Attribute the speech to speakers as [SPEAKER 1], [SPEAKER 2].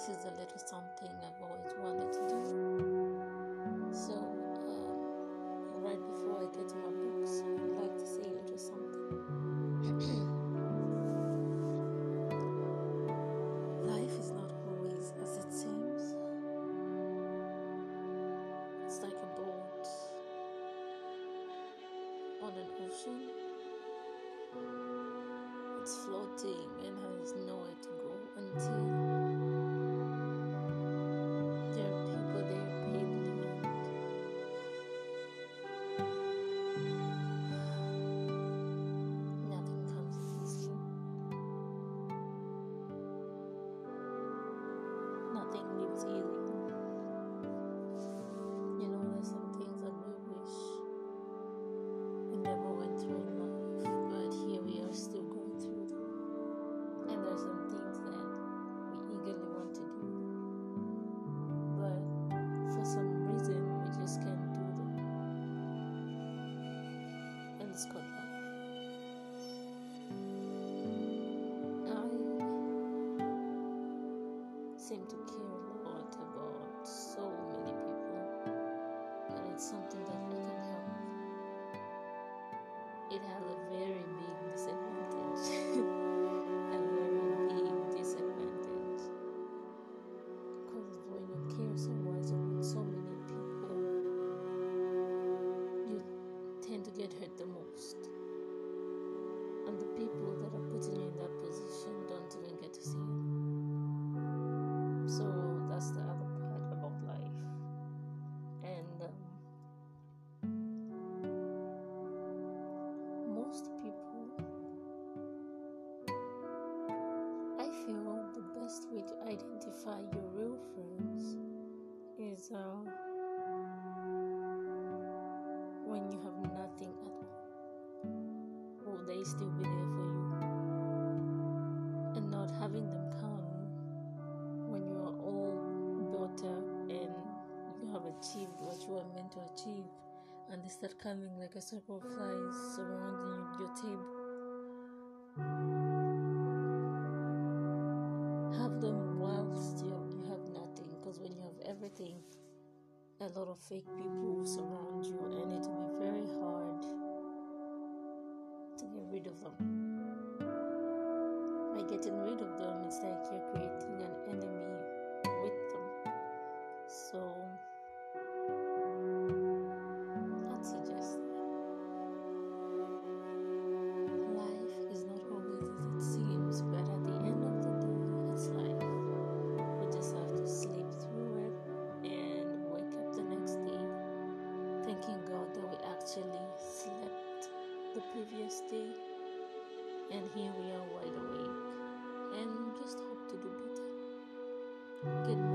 [SPEAKER 1] this is a little something I've always wanted to do. So, um, right before I get to my books, I'd like to say a little something. Life is not always as it seems, it's like a boat on an ocean. It's floating and has nowhere to go until seem to care a lot about so many people, and it's something that I can help. It has a very big disadvantage. a very big disadvantage. Because when you care so much about so many people, you tend to get hurt the most. And the people that are putting you in that position They still be there for you? And not having them come when you are all built up and you have achieved what you are meant to achieve, and they start coming like a circle of flies surrounding your table. Have them while still you have nothing, because when you have everything, a lot of fake people surround you, and it will be very hard to get rid of them. By getting rid of them, it's like you're creating an enemy the previous day and here we are wide awake and just hope to do better. Get